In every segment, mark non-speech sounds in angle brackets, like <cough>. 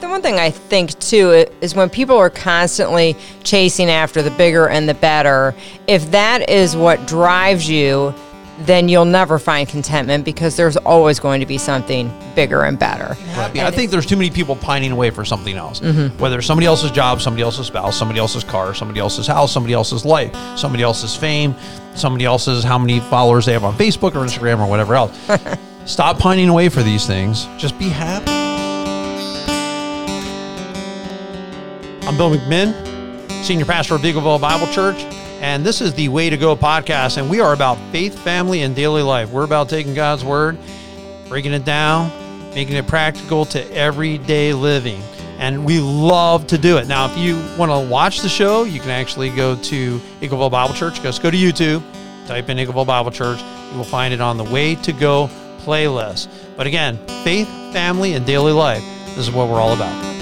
The one thing I think too is when people are constantly chasing after the bigger and the better, if that is what drives you, then you'll never find contentment because there's always going to be something bigger and better. Right. I think there's too many people pining away for something else. Mm-hmm. Whether it's somebody else's job, somebody else's spouse, somebody else's car, somebody else's house, somebody else's life, somebody else's fame, somebody else's how many followers they have on Facebook or Instagram or whatever else. <laughs> Stop pining away for these things. Just be happy. I'm Bill McMinn, Senior Pastor of Eagleville Bible Church, and this is the Way to Go podcast. And we are about faith, family, and daily life. We're about taking God's Word, breaking it down, making it practical to everyday living. And we love to do it. Now, if you want to watch the show, you can actually go to Eagleville Bible Church. Just go to YouTube, type in Eagleville Bible Church. You will find it on the Way to Go playlist. But again, faith, family, and daily life. This is what we're all about.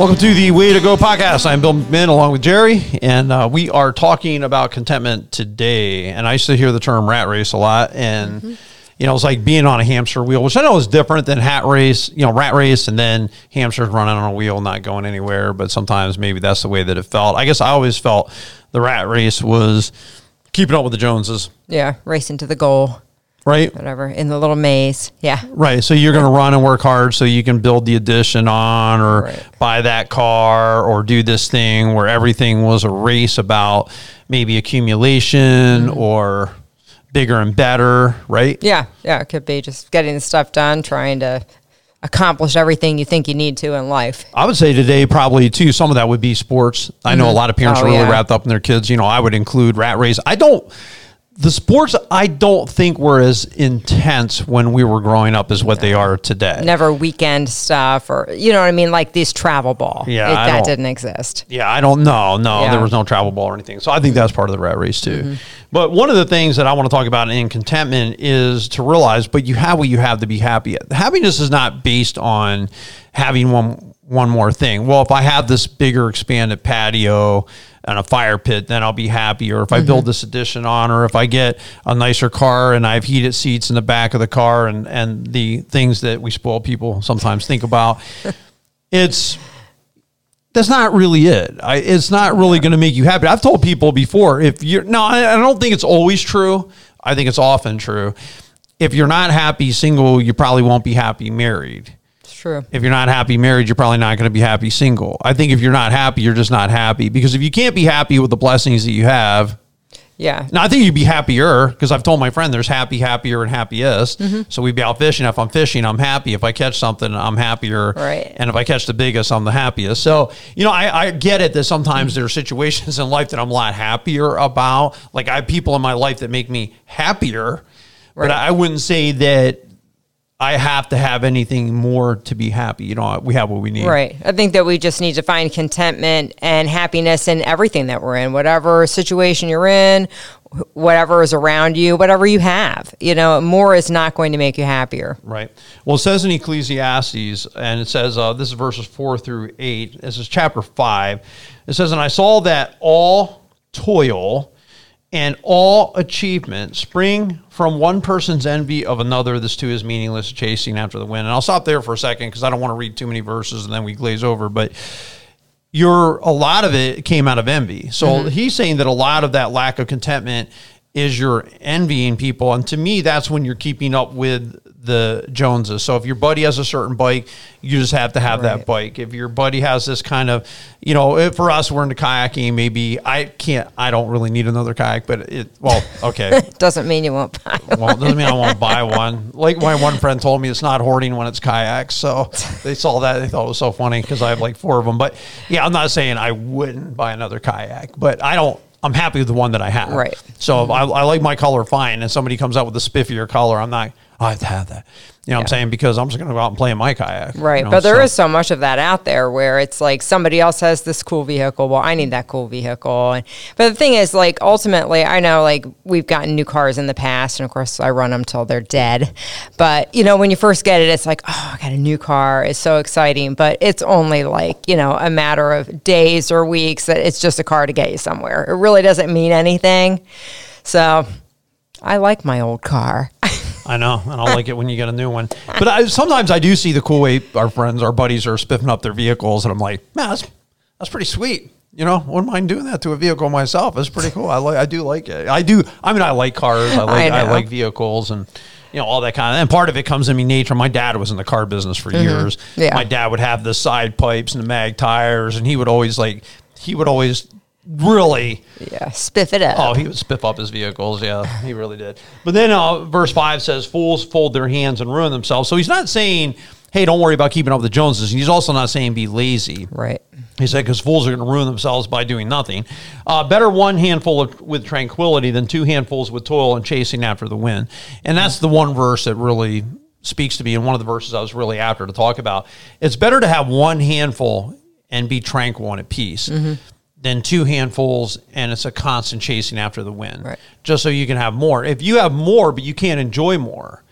Welcome to the Way to Go podcast. I'm Bill McMinn along with Jerry, and uh, we are talking about contentment today. And I used to hear the term rat race a lot, and Mm-hmm. you know, it's like being on a hamster wheel, which I know is different than hat race, you know, rat race, and then hamsters running on a wheel, not going anywhere. But sometimes maybe that's the way that it felt. I guess I always felt the rat race was keeping up with the Joneses, Yeah, racing to the goal, right? whatever, in the little maze. Yeah. Right. So you're going to run and work hard so you can build the addition on or Right. buy that car or do this thing where everything was a race about maybe accumulation mm-hmm. or bigger and better, right? Yeah, yeah, it could be just getting the stuff done, trying to accomplish everything you think you need to in life. I would say today probably too some of that would be sports. I know a mm-hmm. lot of parents Oh, are really yeah. wrapped up in their kids. You know, I would include rat race. I don't the sports I don't think were as intense when we were growing up as what they are today. Never weekend stuff or, you know what I mean? Like these travel ball. Yeah, It- that didn't exist. Yeah, I don't know. No, Yeah. there was no travel ball or anything. So I think that's part of the rat race too. Mm-hmm. But one of the things that I want to talk about in contentment is to realize, but you have what you have to be happy. Happiness is not based on having one one more thing. Well, if I have this bigger expanded patio and a fire pit, then I'll be happy. Or if I mm-hmm. build this addition on, or if I get a nicer car and I have heated seats in the back of the car and and the things that we spoil people sometimes think about. <laughs> It's that's not really it. I, it's not really going to make you happy. I've told people before if you're no, I, I don't think it's always true. I think it's often true. If you're not happy single, you probably won't be happy married. True. If you're not happy married, you're probably not going to be happy single. I think if you're not happy, you're just not happy because if you can't be happy with the blessings that you have, Yeah. now I think you'd be happier because I've told my friend there's happy, happier, and happiest. Mm-hmm. So we'd be out fishing. If I'm fishing, I'm happy. If I catch something, I'm happier. Right. And if I catch the biggest, I'm the happiest. So you know, I, I get it that sometimes there are situations in life that I'm a lot happier about. Like I have people in my life that make me happier, but I wouldn't say that I have to have anything more to be happy. You know, we have what we need. Right. I think that we just need to find contentment and happiness in everything that we're in, whatever situation you're in, whatever is around you, whatever you have. You know, more is not going to make you happier. Right. Well, it says in Ecclesiastes, and it says, uh, this is verses four through eight. This is chapter five. It says, And I saw that all toil and all achievement spring from one person's envy of another. This too is meaningless, chasing after the wind. And I'll stop there for a second because I don't want to read too many verses and then we glaze over. But your a lot of it came out of envy. So mm-hmm. he's saying that a lot of that lack of contentment is you're envying people, and to me, that's when you're keeping up with the Joneses. So if your buddy has a certain bike, you just have to have that bike. If your buddy has this kind of, you know, if for us we're into kayaking, maybe I can't, I don't really need another kayak, but it, well, okay. <laughs> Doesn't mean you won't buy them. Well, doesn't mean I won't buy one. Like my one friend told me, it's not hoarding when it's kayaks. So they saw that. They thought it was so funny because I have like four of them. But yeah, I'm not saying I wouldn't buy another kayak, but I don't. I'm happy with the one that I have. Right. So if I, I like my color fine, and somebody comes out with a spiffier color, I'm not. "Oh, I have to have that. You know what I'm saying? Because I'm just going to go out and play in my kayak. you Right. know, but there is so- so much of that out there where it's like somebody else has this cool vehicle. Well, I need that cool vehicle. And, but the thing is, like, ultimately, I know, like, we've gotten new cars in the past, and of course, I run them till they're dead. But, you know, when you first get it, it's like, oh, I got a new car. It's so exciting. But it's only like, you know, a matter of days or weeks that it's just a car to get you somewhere. It really doesn't mean anything. So I like my old car. I know, and I like it when you get a new one. But I, sometimes I do see the cool way our friends, our buddies, are spiffing up their vehicles, and I'm like, man, that's that's pretty sweet. You know, wouldn't mind doing that to a vehicle myself. It's pretty cool. I like, I do like it. I do. I mean, I like cars. I like, I, I like vehicles, and you know all that kind of. And part of it comes in me nature. My dad was in the car business for years. Mm-hmm. Yeah. My dad would have the side pipes and the mag tires, and he would always like, he would always really Yeah, spiff it up. Oh, he would spiff up his vehicles. Yeah, he really did. But then uh, verse 5 says, Fools fold their hands and ruin themselves. So he's not saying, hey, don't worry about keeping up with the Joneses. He's also not saying be lazy. right. He said, because fools are going to ruin themselves by doing nothing. Uh, better one handful of, with tranquility than two handfuls with toil and chasing after the wind. And that's the one verse that really speaks to me, and one of the verses I was really after to talk about. It's better to have one handful and be tranquil and at peace than two handfuls and it's a constant chasing after the wind. Right. Just so you can have more. If you have more, but you can't enjoy more,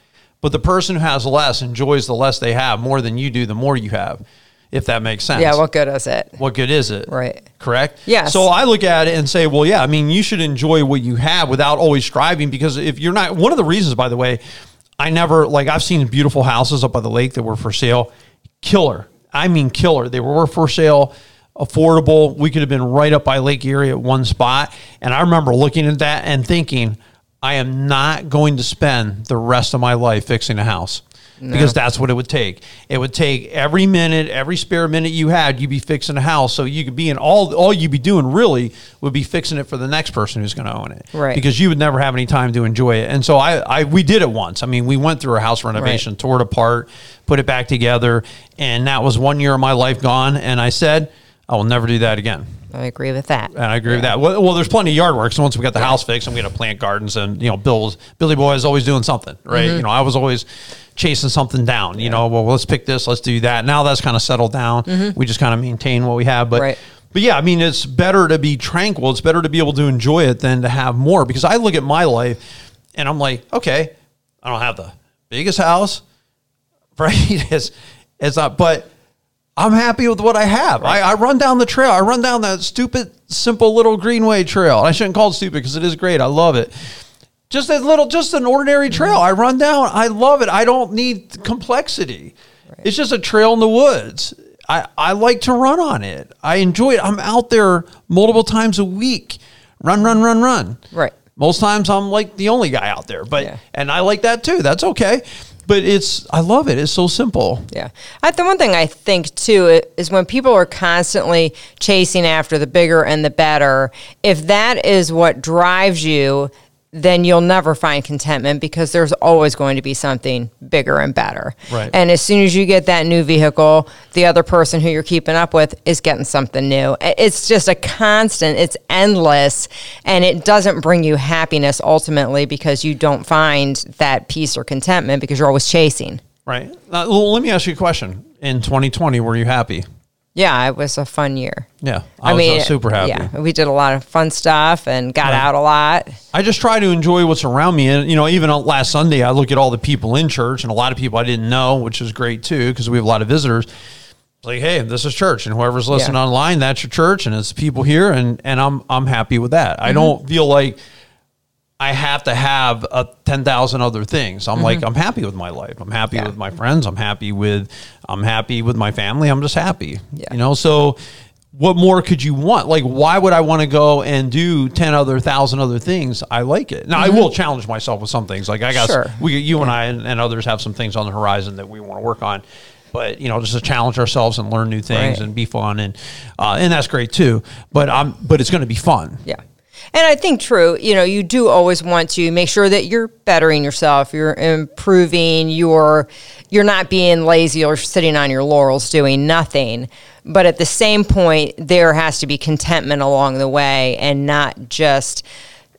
but the person who has less enjoys the less they have more than you do, the more you have, if that makes sense Yeah, what good is it? what good is it? Right. Correct? yeah So I look at it and say, well, yeah, I mean, you should enjoy what you have without always striving because if you're not, one of the reasons, by the way, I never, like, I've seen beautiful houses up by the lake that were for sale. Killer. I mean, killer. They were for sale, affordable. We could have been right up by Lake Erie at one spot. And I remember looking at that and thinking, I am not going to spend the rest of my life fixing a house because that's what it would take. It would take every minute, every spare minute you had, you'd be fixing a house. So you could be in all, all you'd be doing really would be fixing it for the next person who's going to own it. Right. Because you would never have any time to enjoy it. And so I, I, we did it once. I mean, we went through a house renovation, tore it apart, put it back together. And that was one year of my life gone. And I said, I will never do that again. I agree with that. And I agree with that. Well, well, there's plenty of yard work. So once we got the house fixed, I'm going to plant gardens, and you know, Bill's Billy Boy is always doing something, right? Mm-hmm. You know, I was always chasing something down. You know, well, let's pick this, let's do that. Now that's kind of settled down. We just kind of maintain what we have, but. Mm-hmm. Right. But yeah, I mean, it's better to be tranquil. It's better to be able to enjoy it than to have more. Because I look at my life, and I'm like, okay, I don't have the biggest house, <laughs> right? It's it's not, but I'm happy with what I have. I, I run down the trail. I run down that stupid, simple little greenway trail. I shouldn't call it stupid because it is great. I love it. Just a little, just an ordinary trail. I run down. I love it. I don't need complexity. It's just a trail in the woods. I, I like to run on it. I enjoy it. I'm out there multiple times a week. Run, run, run, run. Right. Most times I'm like the only guy out there, but Yeah. and I like that too. That's okay. But it's I love it. It's so simple. Yeah. I, the one thing I think too is when people are constantly chasing after the bigger and the better, if that is what drives you, then you'll never find contentment because there's always going to be something bigger and better. Right. And as soon as you get that new vehicle, the other person who you're keeping up with is getting something new. It's just a constant, it's endless, and it doesn't bring you happiness ultimately because you don't find that peace or contentment because you're always chasing. Right. Uh, well, let me ask you a question. In 2020, were you happy? Yeah, it was a fun year. Yeah, I, was uh, super happy. Yeah, we did a lot of fun stuff and got out a lot. I just try to enjoy what's around me. And, you know, even last Sunday, I look at all the people in church and a lot of people I didn't know, which is great too, because we have a lot of visitors. It's like, hey, this is church. And whoever's listening Yeah. online, that's your church. And it's people here. And, and I'm, I'm happy with that. Mm-hmm. I don't feel like I have to have a 10,000 other things. I'm like, I'm happy with my life. I'm happy Mm-hmm. Yeah. with my friends. I'm happy with, I'm happy with my family. I'm just happy, Yeah. you know? So what more could you want? Like, why would I want to go and do 10 other thousand other things? I like it. Now I will challenge myself with some things. Like I got, Mm-hmm. Sure. we, you and I and, and others have some things on the horizon that we want to work on. But you know, just to challenge ourselves and learn new things Right. and be fun and uh, and that's great too. But I'm but it's going to be fun. Yeah. And I think true, you know, you do always want to make sure that you're bettering yourself, you're improving, you're you're not being lazy or sitting on your laurels doing nothing. But at the same point, there has to be contentment along the way and not just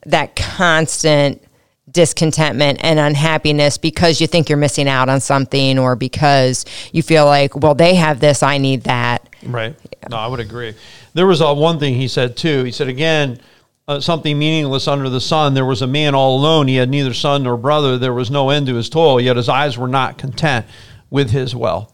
that constant discontentment and unhappiness because you think you're missing out on something or because you feel like, well, they have this, I need that. Right. No, I would agree. There was uh, one thing he said too. He said again, uh, something meaningless under the sun. There was a man all alone. He had neither son nor brother. There was no end to his toil. Yet his eyes were not content with his wealth.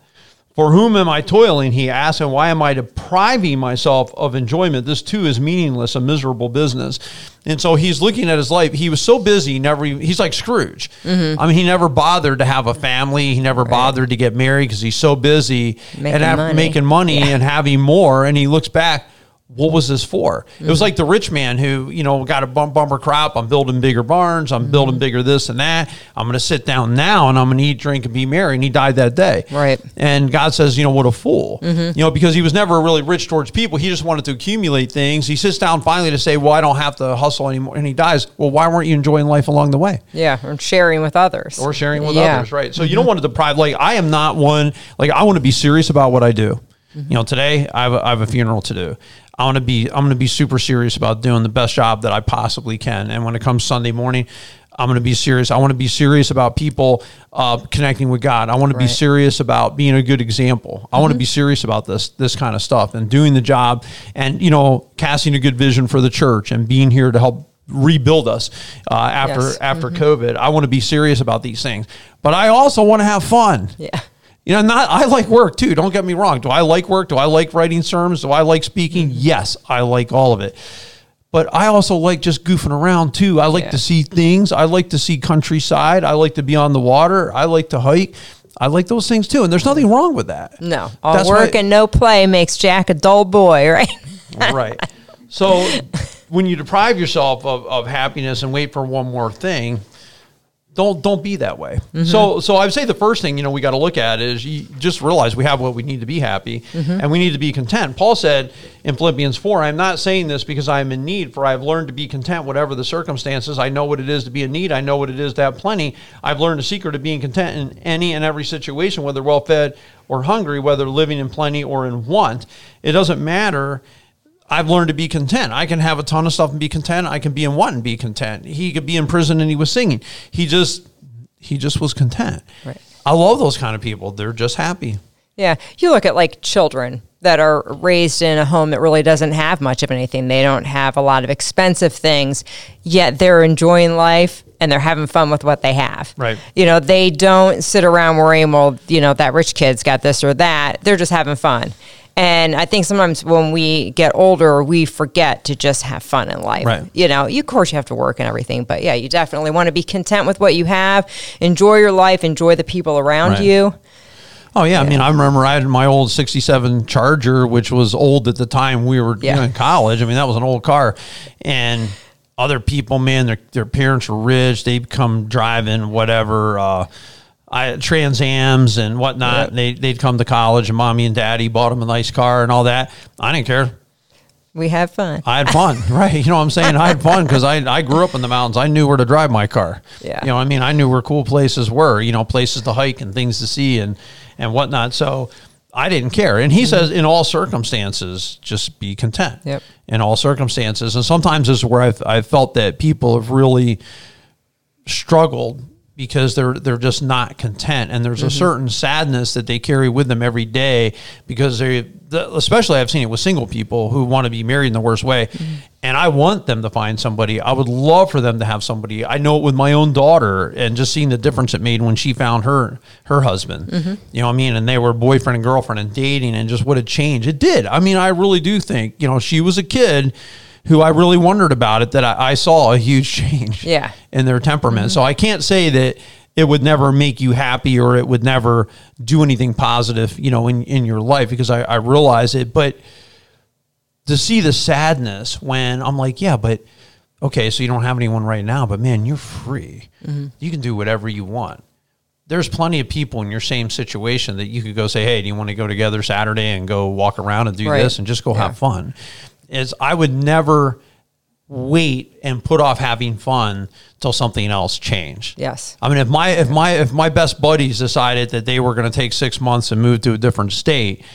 For whom am I toiling? He asked, and why am I depriving myself of enjoyment? This too is meaningless, a miserable business. And so he's looking at his life. He was so busy, never. He's like Scrooge. Mm-hmm. I mean, he never bothered to have a family. He never bothered to get married because he's so busy Making and have, money. making money and having more. And he looks back. What was this for? It Mm-hmm. was like the rich man who, you know, got a bump, bumper crop. I'm building bigger barns. I'm Mm-hmm. building bigger this and that. I'm going to sit down now and I'm going to eat, drink, and be merry. And he died that day. Right. And God says, you know, what a fool. Mm-hmm. You know, because he was never really rich towards people. He just wanted to accumulate things. He sits down finally to say, well, I don't have to hustle anymore. And he dies. Well, why weren't you enjoying life along the way? Yeah, or sharing with others. Or sharing with Yeah. others, right? So you don't want to deprive. Like I am not one. Like I want to be serious about what I do. You know, today I have, a, I have a funeral to do. I want to be. I'm going to be super serious about doing the best job that I possibly can. And when it comes Sunday morning, I'm going to be serious. I want to be serious about people uh, connecting with God. I want to be serious about being a good example. I want to be serious about this this kind of stuff and doing the job and you know casting a good vision for the church and being here to help rebuild us uh, after Yes. after COVID. I want to be serious about these things, but I also want to have fun. Yeah. You know, not I like work too. Don't get me wrong. Do I like work? Do I like writing sermons? Do I like speaking? Yes, I like all of it. But I also like just goofing around too. I like Yeah. to see things. I like to see countryside. I like to be on the water. I like to hike. I like those things too. And there's nothing wrong with that. No, all That's work why- and no play makes Jack a dull boy, right? right. So when you deprive yourself of, of happiness and wait for one more thing, don't don't be that way. Mm-hmm. So so I would say the first thing you know we got to look at is you just realize we have what we need to be happy mm-hmm. and we need to be content. Paul said in Philippians four, "I'm not saying this because I am in need, for I have learned to be content whatever the circumstances. I know what it is to be in need. I know what it is to have plenty. I've learned the secret of being content in any and every situation, whether well fed or hungry, whether living in plenty or in want. It doesn't matter." I've learned to be content. I can have a ton of stuff and be content. I can be in one and be content. He could be in prison and he was singing. He just he just was content. Right. I love those kind of people. They're just happy. Yeah. You look at like children that are raised in a home that really doesn't have much of anything. They don't have a lot of expensive things, yet they're enjoying life and they're having fun with what they have. Right. You know, they don't sit around worrying, well, you know, that rich kid's got this or that. They're just having fun. And I think sometimes when we get older, we forget to just have fun in life. Right. You know, you, of course you have to work and everything, but yeah, you definitely want to be content with what you have, enjoy your life, enjoy the people around Right. you. Oh yeah, I mean, I remember I had my old '67 Charger, which was old at the time we were you know, in college. I mean, that was an old car, and other people, man, their their parents were rich. They'd come driving whatever. Uh, I, Trans Ams and whatnot. Yep. And they, they'd come to college, and mommy and daddy bought them a nice car and all that. I didn't care. We had fun. I had fun, <laughs> right? You know what I'm saying? I had fun because I, I grew up in the mountains. I knew where to drive my car. Yeah. You know, what I mean, I knew where cool places were, you know, places to hike and things to see and, and whatnot. So I didn't care. And he Mm-hmm. says, in all circumstances, just be content. Yep. In all circumstances. And sometimes this is where I've, I've felt that people have really struggled because they're they're just not content. And there's a mm-hmm. certain sadness that they carry with them every day because they especially I've seen it with single people who want to be married in the worst way. Mm-hmm. And I want them to find somebody. I would love for them to have somebody. I know it with my own daughter and just seeing the difference it made when she found her her husband. Mm-hmm. You know what I mean? And they were boyfriend and girlfriend and dating and just what a change it did. I mean I really do think you know she was a kid who I really wondered about it that I, I saw a huge <laughs> change Yeah. in their temperament. So mm-hmm. I can't say that it would never make you happy or it would never do anything positive, you know, in, in your life because I, I realize it. But to see the sadness when I'm like, yeah, but okay, so you don't have anyone right now, but man, you're free. Mm-hmm. You can do whatever you want. There's plenty of people in your same situation that you could go say, hey, do you want to go together Saturday and go walk around and do Right. this and just go Yeah. have fun? Is I would never wait and put off having fun till something else changed. Yes. I mean, if my if my if my best buddies decided that they were going to take six months and move to a different state,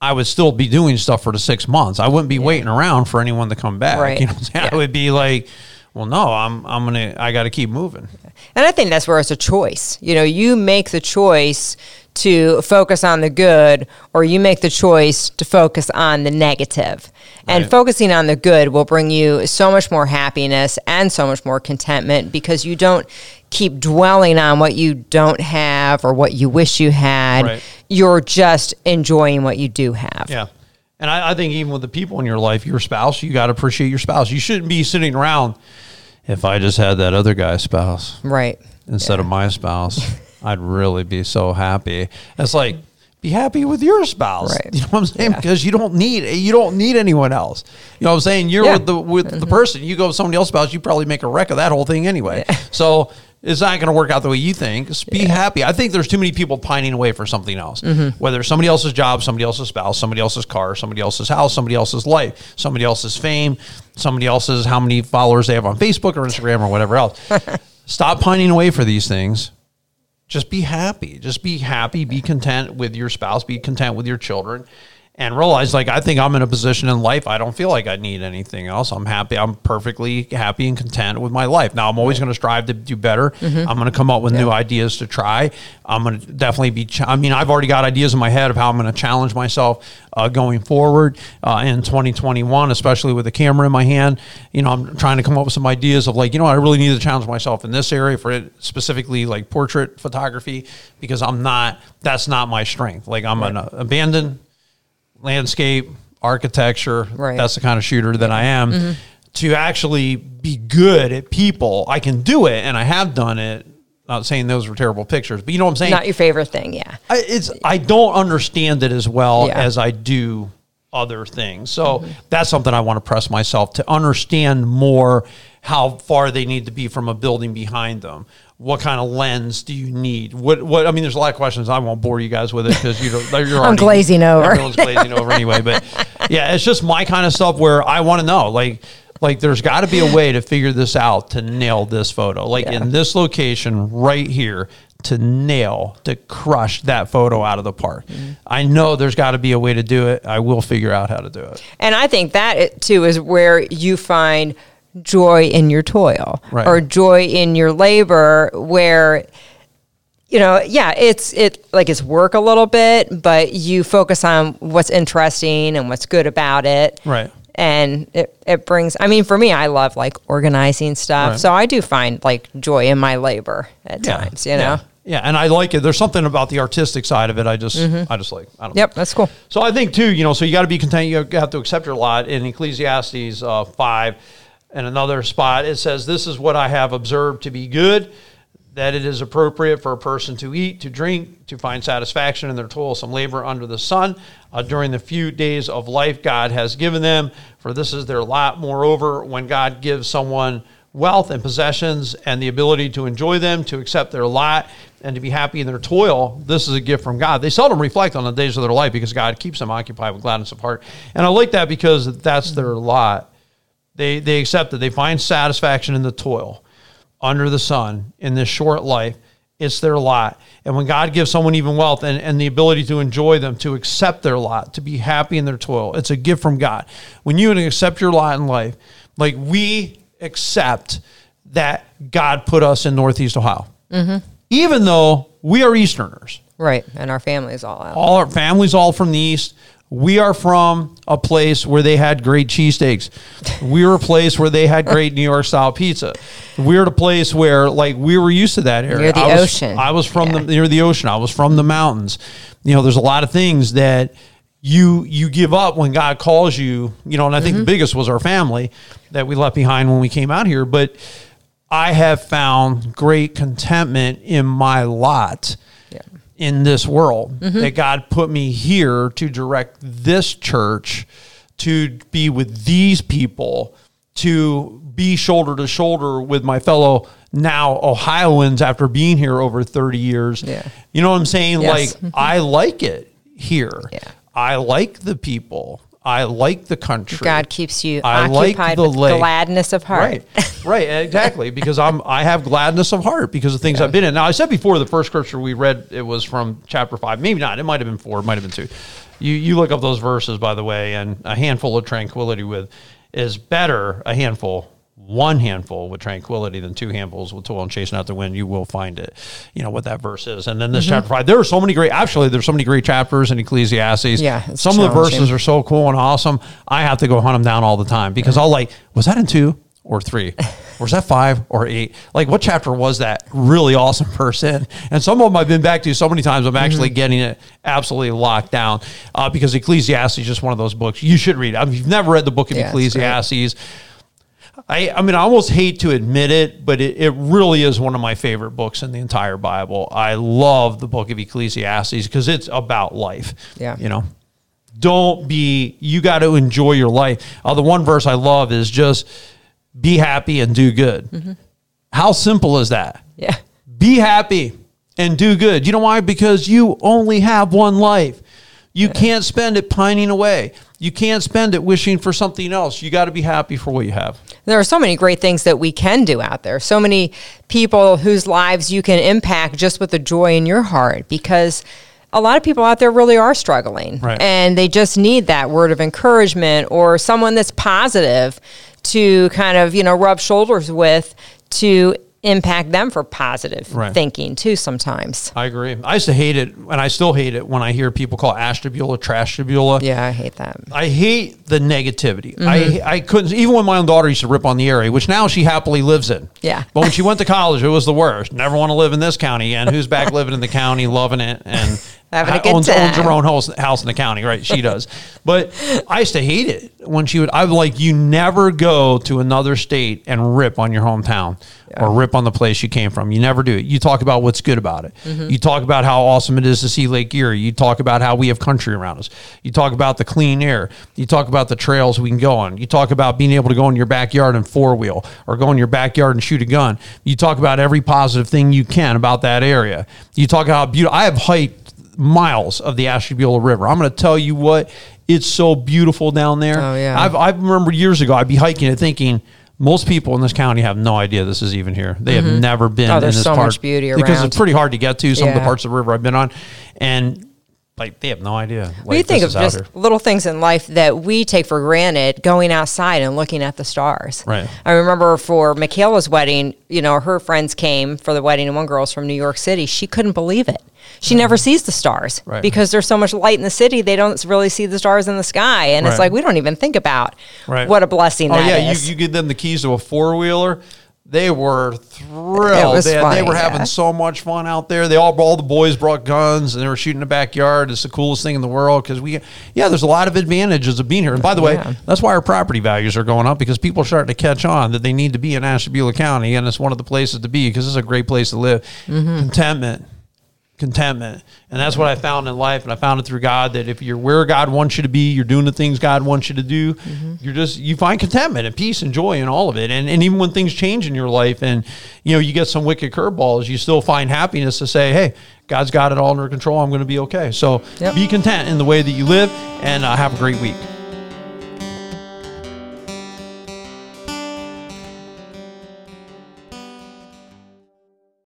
I would still be doing stuff for the six months. I wouldn't be waiting around for anyone to come back. Right. You know, saying? Yeah. I would be like, well, no, I'm I'm gonna I got to keep moving. And I think that's where it's a choice. You know, you make the choice to focus on the good or you make the choice to focus on the negative. And Right. focusing on the good will bring you so much more happiness and so much more contentment because you don't keep dwelling on what you don't have or what you wish you had. Right. You're just enjoying what you do have. Yeah. And I, I think even with the people in your life, your spouse, you got to appreciate your spouse. You shouldn't be sitting around. If I just had that other guy's spouse Right. instead of my spouse, <laughs> I'd really be so happy. It's like be happy with your spouse. Right. You know what I'm saying? Yeah. Because you don't need you don't need anyone else. You know what I'm saying? You're Yeah. Mm-hmm. with the with the person. You go with somebody else's spouse, you probably make a wreck of that whole thing anyway. So it's not going to work out the way you think. Just be happy. I think there's too many people pining away for something else. Mm-hmm. Whether it's somebody else's job, somebody else's spouse, somebody else's car, somebody else's house, somebody else's life, somebody else's fame, somebody else's how many followers they have on Facebook or Instagram or whatever else. <laughs> Stop pining away for these things just be happy. Just be happy. Be content with your spouse. Be content with your children. And realize, like, I think I'm in a position in life, I don't feel like I need anything else. I'm happy. I'm perfectly happy and content with my life. Now, I'm always going to strive to do better. I'm going to come up with new ideas to try. I'm going to definitely be, ch- I mean, I've already got ideas in my head of how I'm going to challenge myself uh, going forward uh, in 2021, especially with the camera in my hand. You know, I'm trying to come up with some ideas of like, you know, I really need to challenge myself in this area for it, specifically like portrait photography, because I'm not, that's not my strength. Like, I'm an uh, abandoned landscape, architecture. Right. That's the kind of shooter that I am. To actually be good at people, I can do it, and I have done it. Not saying those were terrible pictures, but you know what I'm saying. Not your favorite thing. Yeah. I, it's I don't understand it as well Yeah. as I do other things. So Mm-hmm. that's something I want to press myself to understand more how far they need to be from a building behind them. What kind of lens do you need? What what I mean there's a lot of questions. I won't bore you guys with it because you don't you're already, glazing over. Everyone's glazing over anyway, but yeah, it's just my kind of stuff where I want to know like like there's got to be a way to figure this out to nail this photo. Like Yeah. in this location right here to nail to crush that photo out of the park. Mm-hmm. I know there's got to be a way to do it. I will figure out how to do it. And I think that it, too is where you find joy in your toil Right. or joy in your labor where you know yeah it's it like it's work a little bit but you focus on what's interesting and what's good about it Right. and it, it brings i mean for me i love like organizing stuff Right. so i do find like joy in my labor at times you know Yeah. Yeah, and I like it. There's something about the artistic side of it. I just, I just like. I don't. know. Mm-hmm. yep that's cool So I think too, you know, so you got to be content. You have to accept your lot. In Ecclesiastes uh, five, and another spot, it says, "This is what I have observed to be good, that it is appropriate for a person to eat, to drink, to find satisfaction in their toilsome labor under the sun uh, during the few days of life God has given them. For this is their lot. Moreover, when God gives someone." Wealth and possessions and the ability to enjoy them, to accept their lot, and to be happy in their toil. This is a gift from God. They seldom reflect on the days of their life because God keeps them occupied with gladness of heart. And I like that because that's their lot. They, they accept it. They find satisfaction in the toil under the sun in this short life. It's their lot. And when God gives someone even wealth and, and the ability to enjoy them, to accept their lot, to be happy in their toil, it's a gift from God. When you accept your lot in life, like we accept that God put us in Northeast Ohio, mm-hmm. even though we are Easterners right and our family is all out all our families all from the east we are from a place where they had great cheesesteaks. We were a place where they had great New York style pizza. We're at a place where like we were used to that area. Near the I was, ocean. I was from Yeah. the near the ocean. I was from the mountains. You know, there's a lot of things that you you give up when God calls you. You know, and I think Mm-hmm. the biggest was our family that we left behind when we came out here. But I have found great contentment in my lot Yeah. In this world Mm-hmm. that God put me here to direct this church, to be with these people, to be shoulder to shoulder with my fellow now Ohioans after being here over 30 years. Yeah. You know what I'm saying? Yes. Like, I like it here. Yeah. I like the people. I like the country. God keeps you I like occupied the with gladness of heart. Right, right, exactly. <laughs> Because I'm, I have gladness of heart because of things I've been in. Now, I said before the first scripture we read it was from chapter five, maybe not. It might have been four, it might have been two. You, you look up those verses, by the way, and a handful of tranquility with is better a handful. One handful with tranquility than two handfuls with toil and chasing out the wind. You will find it. You know what that verse is. And then this chapter five, there are so many great. Actually, there's so many great chapters in Ecclesiastes. Yeah, some of the verses are so cool and awesome. I have to go hunt them down all the time because I'll like, was that in two? or three? <laughs> or is that five or eight? Like, what chapter was that really awesome verse in? And some of them I've been back to so many times, I'm actually mm-hmm. getting it absolutely locked down uh, because Ecclesiastes is just one of those books you should read. I mean, if you've never read the book of yeah, Ecclesiastes, I, I mean, I almost hate to admit it, but it, it really is one of my favorite books in the entire Bible. I love the book of Ecclesiastes because it's about life. Yeah. You know, don't be, you got to enjoy your life. Uh, the one verse I love is just be happy and do good. Mm-hmm. How simple is that? Yeah. Be happy and do good. You know why? Because you only have one life. You can't spend it pining away. You can't spend it wishing for something else. You got to be happy for what you have. There are so many great things that we can do out there. So many people whose lives you can impact just with the joy in your heart because a lot of people out there really are struggling right. and they just need that word of encouragement or someone that's positive to kind of, you know, rub shoulders with to impact them for positive right. thinking too sometimes. I agree. I used to hate it and I still hate it when I hear people call Ashtabula Trashtabula. Yeah, I hate that. I hate the negativity. Mm-hmm. I I couldn't even when my own daughter used to rip on the area, which now she happily lives in. Yeah. But when she went to college, it was the worst. Never want to live in this county and who's back living in the county loving it and <laughs> having a good owns, time. owns her own house, house in the county, right? She does. but I used to hate it when she would. I'm like, you never go to another state and rip on your hometown yeah. or rip on the place you came from. You never do it. You talk about what's good about it. Mm-hmm. You talk about how awesome it is to see Lake Erie. You talk about how we have country around us. You talk about the clean air. You talk about the trails we can go on. You talk about being able to go in your backyard and four wheel or go in your backyard and shoot a gun. You talk about every positive thing you can about that area. You talk about how beautiful. I have hiked miles of the Ashtabula River. I'm going to tell you what, it's so beautiful down there. Oh yeah. I've I remember years ago I'd be hiking and thinking most people in this county have no idea this is even here. They mm-hmm. have never been oh, in this so part much beauty around because it's pretty hard to get to some yeah. of the parts of the river I've been on, and like they have no idea. Like, we think of just little things in life that we take for granted, going outside and looking at the stars. Right. I remember for Michaela's wedding, you know, her friends came for the wedding, and one girl's from New York City. She couldn't believe it. She mm-hmm. never sees the stars right. because there's so much light in the city. They don't really see the stars in the sky, and right. it's like we don't even think about right. what a blessing oh, that yeah, is. You, you give them the keys to a four wheeler they were thrilled. They, funny, they, were having yeah. so much fun out there. They all all the boys brought guns and they were shooting in the backyard. It's the coolest thing in the world because we yeah, there's a lot of advantages of being here. And by the yeah. way, that's why our property values are going up because people are starting to catch on that they need to be in Ashtabula County and it's one of the places to be because it's a great place to live. Mm-hmm. Contentment contentment. And that's what I found in life. And I found it through God that if you're where God wants you to be, you're doing the things God wants you to do, mm-hmm. you're just, you find contentment and peace and joy in all of it. And, and even when things change in your life and, you know, you get some wicked curveballs, you still find happiness to say, hey, God's got it all under control. I'm going to be okay. So yep. be content in the way that you live and uh, have a great week.